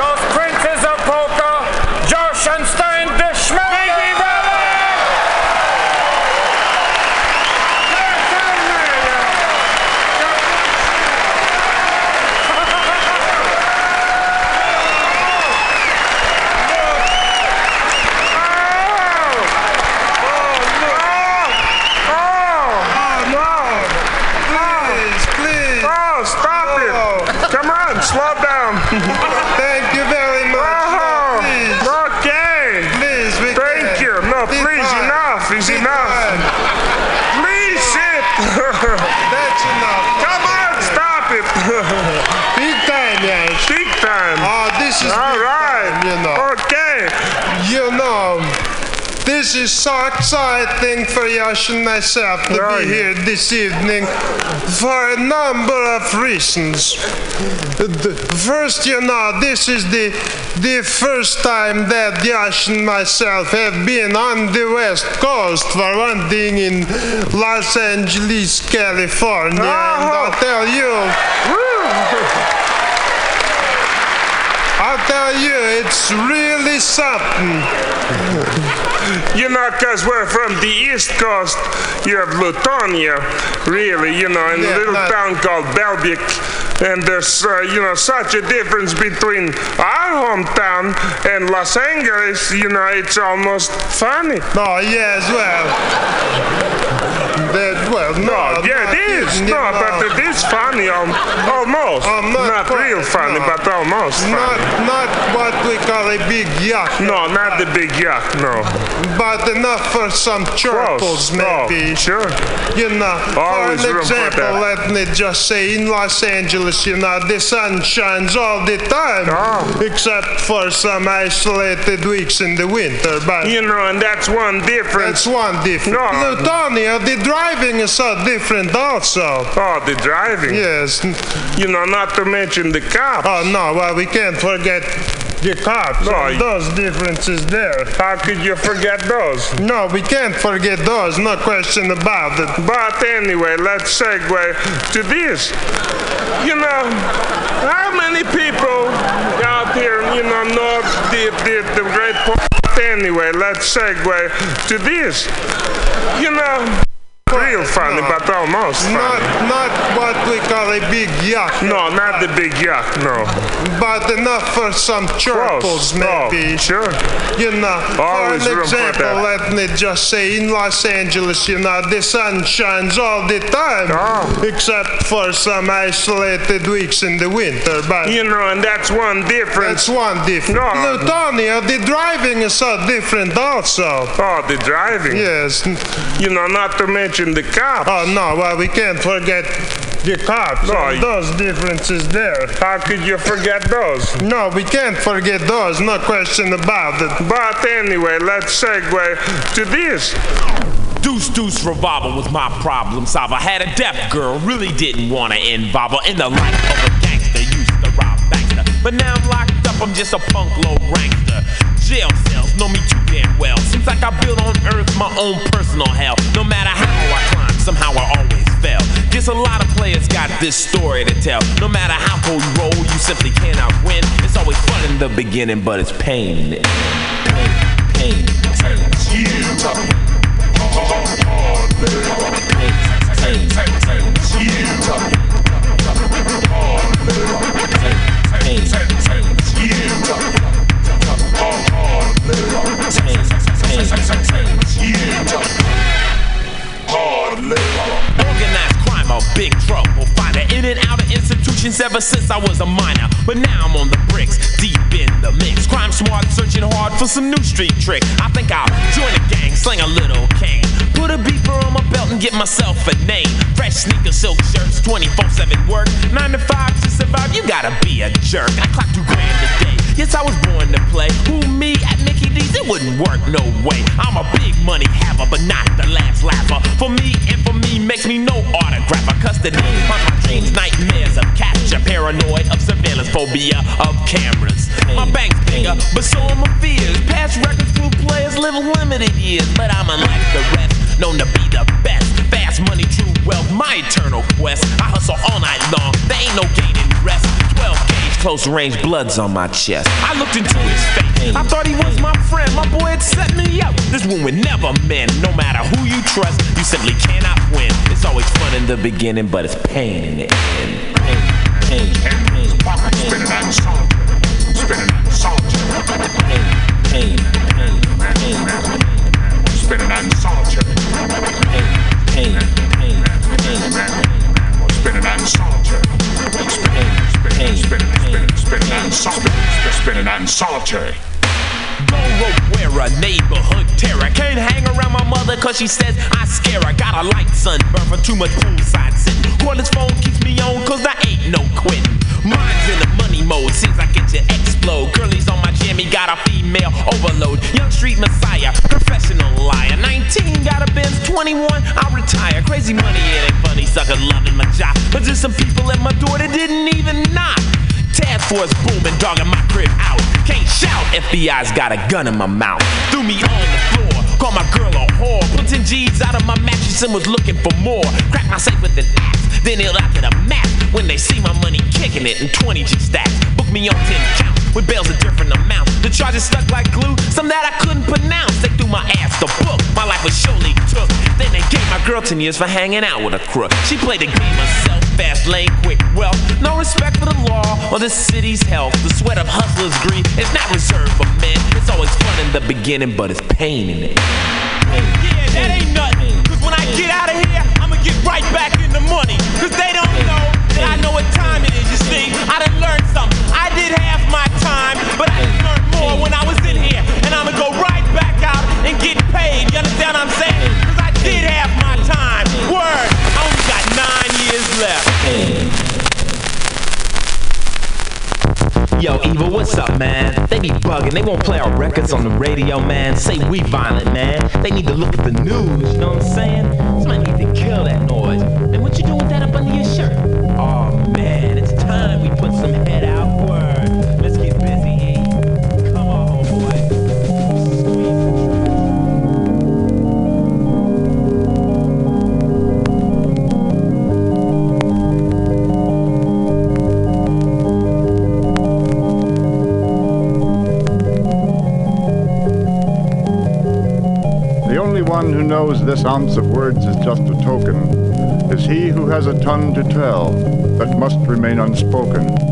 Those princes of polka. Josh and Stein Dishman. Please, please. Oh, stop it. Come on, slow down. Thank you very much. Oh, please. okay. Please, we Thank can. you. No, Be please, fine. enough is Be enough. fine. Please sit. That's enough. Come on, stop it. Big time, yes. Big time. Oh, this is All big right. time, you know. Okay. You know, this is so exciting for Yash and myself to Right. be here this evening for a number of reasons. First, you know, this is the the first time that Yash and myself have been on the West Coast for one thing in Los Angeles, California, and I'll tell you. Tell you, it's really something. You know, because we're from the East Coast, you have Lutonia, really, you know, in a little town called Belbic. And there's, uh, you know, such a difference between our hometown and Los Angeles, you know, it's almost funny. Oh, yes, well. That, well, no, No, yeah, it is. No, but it is funny, al- almost. Oh, not not quite, real funny, no. but almost funny. Not, not what we call a big yuck. No, not the big yuck, no. But enough for some chortles, maybe. sure. You know, Always for an room for example, let me just say, in Los Angeles, you know, the sun shines all the time, Oh. except for some isolated weeks in the winter. But You know, and that's one difference. that's one difference. No. Plutonia, the driving is so different also. Oh, the driving. Yes. You know, not to mention the cops. Oh no, well we can't forget the cops. No, you- those differences there. How could you forget those? No, we can't forget those. No question about it. But anyway, let's segue to this. You know, how many people out here, you know, know the, the, the great point? Anyway, let's segue to this. You know, real funny, but almost funny. Not not what we call a big yuck. No, not the big yuck, no. But enough for some chortles, maybe. sure. You know, Always for an room for example, let me just say, in Los Angeles, you know, the sun shines all the time, Oh. except for some isolated weeks in the winter. But You know, and that's one difference. that's one difference. No. Plutonia, the driving is so different also. Oh, the driving. Yes. You know, not to mention the cops. Oh no, well we can't forget the cops. No, and those differences there. How could you forget those? No, we can't forget those. No question about it. But anyway, let's segue to this. Deuce Deuce revolver was my problem solver. Had a deaf girl, really didn't wanna involve her in the life of a gangster. Used to rob bankster, but now I'm locked up. I'm just a punk low rankster. Jail cells know me too damn well. Seems like I built on earth my own personal hell. No matter how I climb, somehow I always fell. Guess a lot of players got this story to tell. No matter how cold you roll, you simply cannot win. It's always fun in the beginning, but it's pain. Pain, pain, pain. Organized a big trouble. Find Kinda in and out of institutions ever since I was a minor. But now I'm on the bricks, deep in the mix. Crime smart, searching hard for some new street trick. I think I'll join a gang, sling a little cane. Put a beeper on my belt and get myself a name. Fresh sneakers, silk shirts, 24 7 work. 9 to 5 to survive, you gotta be a jerk. I clock two grand a day. Yes, I was born to play. Who, me at Mickey D's? It wouldn't work, no way. I'm a big money haver, but not the last laugher. For me and for me makes me no autographer. Custody of my dreams, nightmares of capture, paranoid of surveillance, phobia of cameras. My bank's bigger, but so are my fears. Past records prove players live limited years, but I'm unlike the rest, known to be the best. Fast money, true wealth, my eternal quest. I hustle all night long, there ain't no gaining rest. 12 gauge, close range, blood's on my chest. I looked into his face, I thought he was my friend. My boy had set me up. This one would never mend. No matter who you trust, you simply cannot win. It's always fun in the beginning, but it's pain in the end. Pain, pain, pain, Spinning out in. Spinning out in solitary. pain, pain, pain, Spinning out in solitary. pain, pain, pain. Spinning out in solitary. Spinning, spinning, spinning, out in solitary. Spinning out in solitary. Gold rope wearer, neighborhood terror. Can't hang around my mother cause she says I scare her. Got a light sunburn from too much poolside sitting. Cordless phone keeps me on cause there ain't no quitting. Mine's in the money mode, seems like it to explode. Curly's on my jammy, got a female overload. Young street messiah, professional liar. 19, got a Benz, 21, I'll retire. Crazy money, it ain't funny, sucker loving my job. But just some people at my door that didn't even knock. Task force booming, dogging my crib out. Can't shout, FBI's got a gun in my mouth. Threw me on the floor, called my girl a whore. Put 10 G's out of my mattress and was looking for more. Cracked my safe with an axe, then nailed out to the map. When they see my money kicking it in 20 G stacks. Book me on 10 counts with bails of different amounts. The charges stuck like glue, some that I couldn't pronounce. They my ass the book, my life was surely took. Then they gave my girl 10 years for hanging out with a crook. She played the game herself, fast lane, quick wealth. No respect for the law or the city's health. The sweat of hustlers' greed is not reserved for men. It's always fun in the beginning, but it's pain in it. Yeah, that ain't nothing. Cause when I get out of here, I'ma get right back in the money. Cause they don't know that I know what time it is, you see. I done learned something. I did half my time, but I learned more when I was in here. And I'ma go right back out and get paid. You understand what I'm saying? Cause I did half my time. Word, I only got nine years left. Yo, Evil, what's up, man? They be bugging. They won't play our records on the radio, man. Say we violent, man. They need to look at the news, you know what I'm saying? Somebody need to kill that noise. And what you doing knows this ounce of words is just a token is he who has a tongue to tell that must remain unspoken.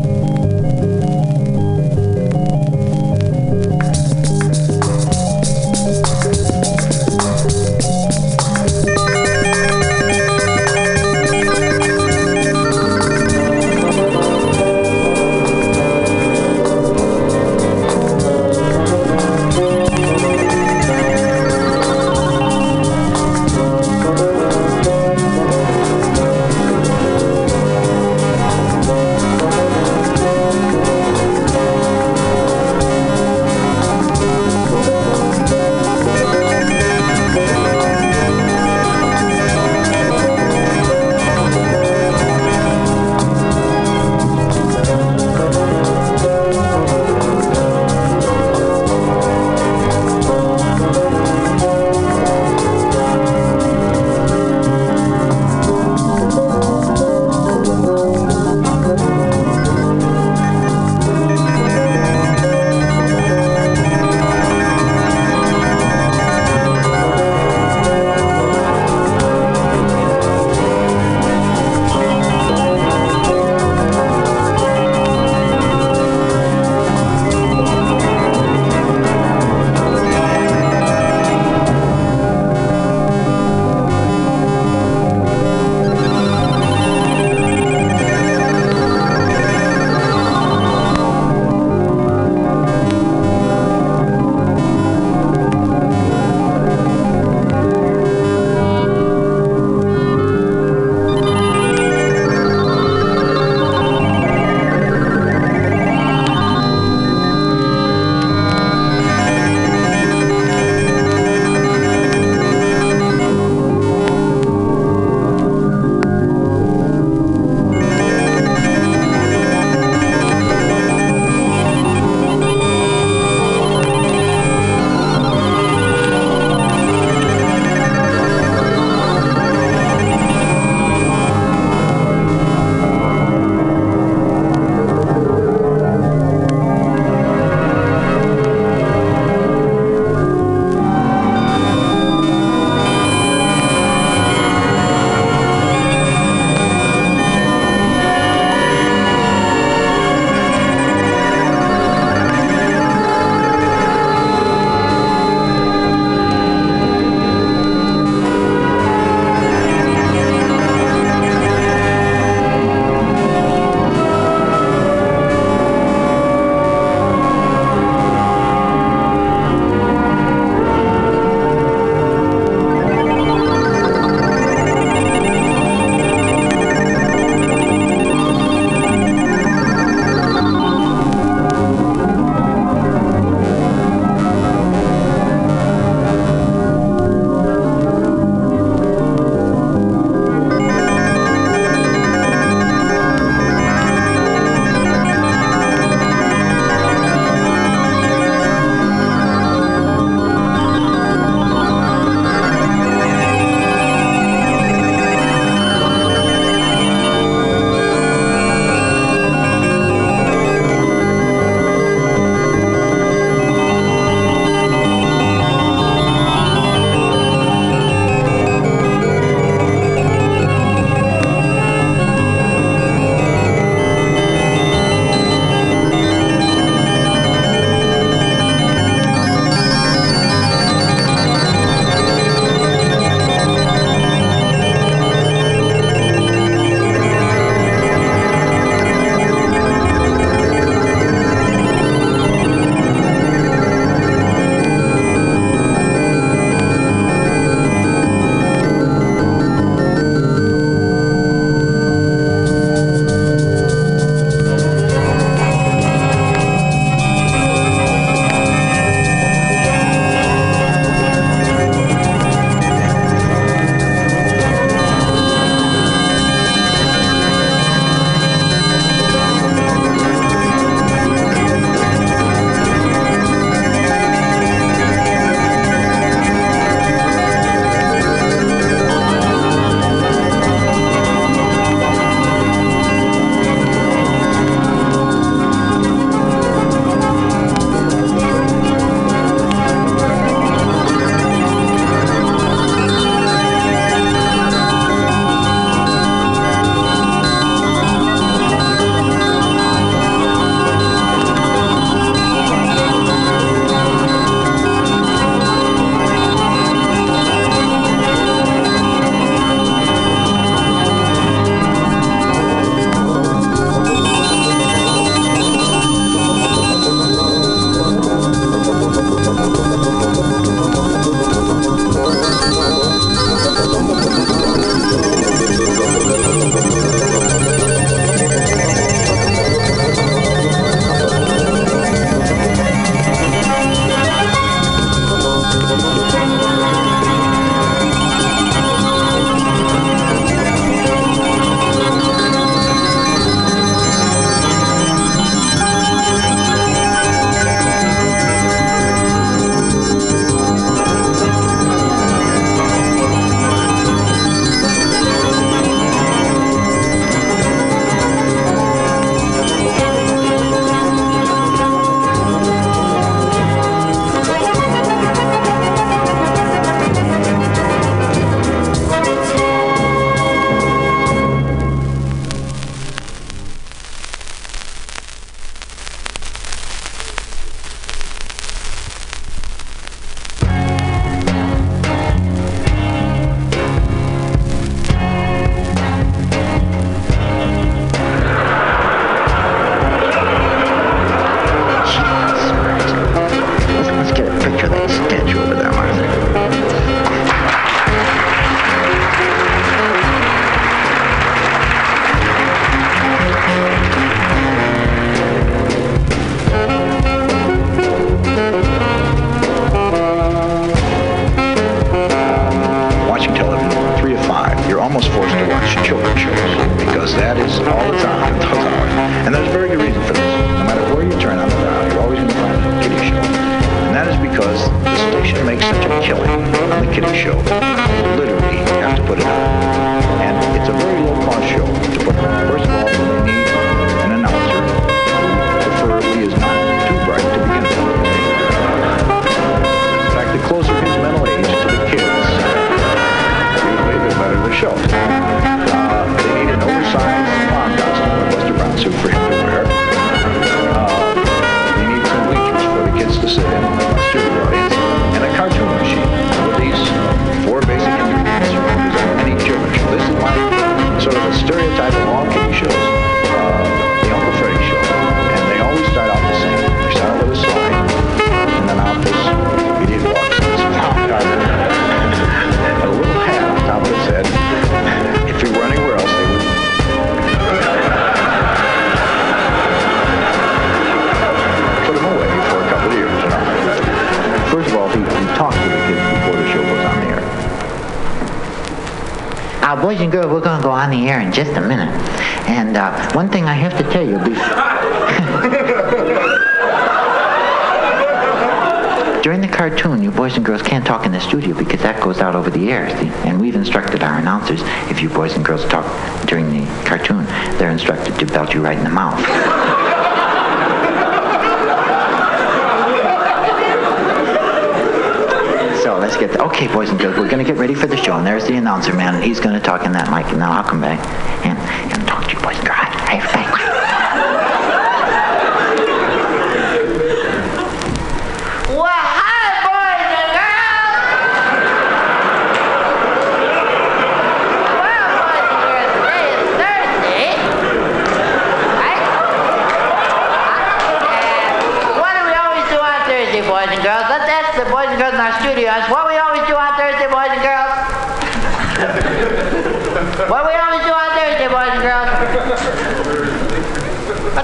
What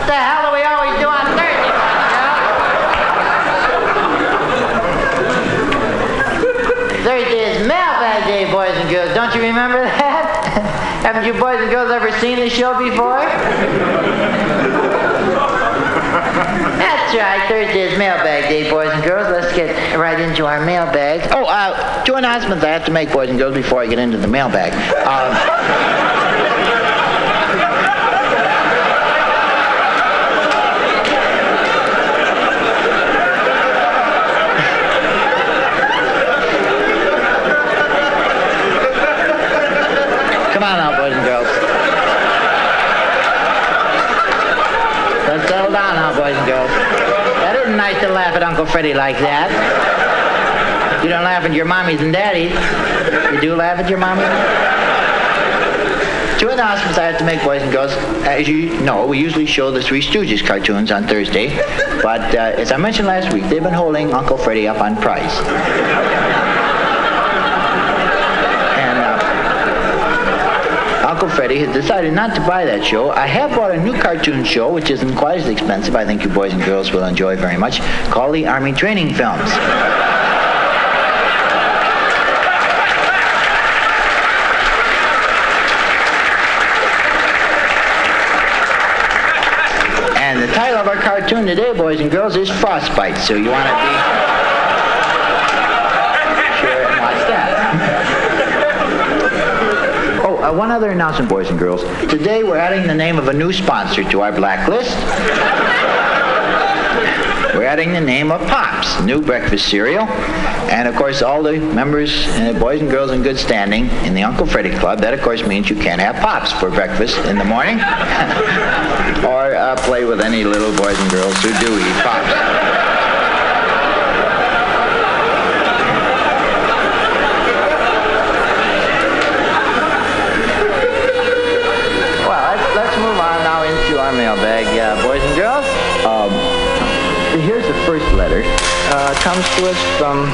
the hell do we always do on Thursday, and girls? Thursday is mailbag day, boys and girls. Don't you remember that? Haven't you boys and girls ever seen the show before? That's right. Thursday is mailbag day, boys and girls. Let's get right into our mailbag. Oh, uh, two announcements I have to make, boys and girls, before I get into the mailbag. Um, Come on now, boys and girls. Let's settle down now, boys and girls. That isn't nice to laugh at Uncle Freddy like that. You don't laugh at your mommies and daddies. You do laugh at your mommies? Two announcements I have to make, boys and girls. As you know, we usually show the Three Stooges cartoons on Thursday, but uh, as I mentioned last week, they've been holding Uncle Freddy up on price. And Uncle has decided not to buy that show. I have bought a new cartoon show, which isn't quite as expensive. I think you boys and girls will enjoy very much, called the Army Training Films. And the title of our cartoon today, boys and girls, is Frostbite. So you want to be sure and watch that. Oh, uh, one other announcement, boys and girls. Today we're adding the name of a new sponsor to our blacklist. We're adding the name of Pops, new breakfast cereal. And of course, all the members, uh, boys and girls in good standing in the Uncle Freddy Club, that of course means you can't have Pops for breakfast in the morning or uh, play with any little boys and girls who do eat Pops. Comes to us from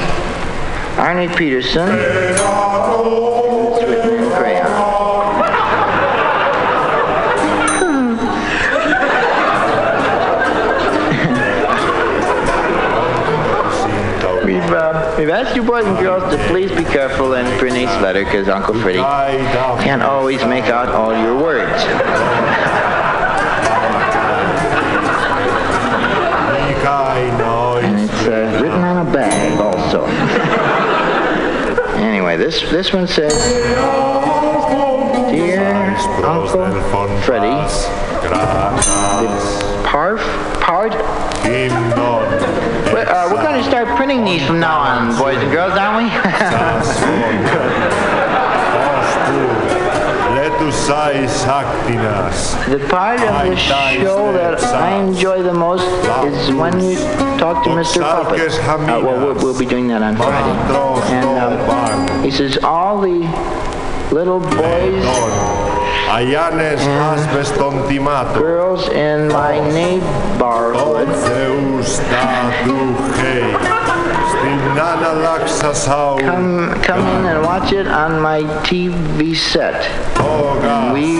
Arnie Peterson. It's written in crayon. We've uh, We've asked you boys and girls to please be careful in Bernice's letter because Uncle Freddie can't always make out all your words. This this one says, Dear Uncle Freddie, the parf part. We're, uh, we're going to start printing these from now on, boys and girls, aren't we? The part of the show that I enjoy the most is when you talk to Mr. Puppet. Uh, well, we'll, we'll be doing that on Friday. And um, he says all the little boys Ayanes aspes tontimato. girls in my neighborhood come come in and watch it on my TV set. Oh, and we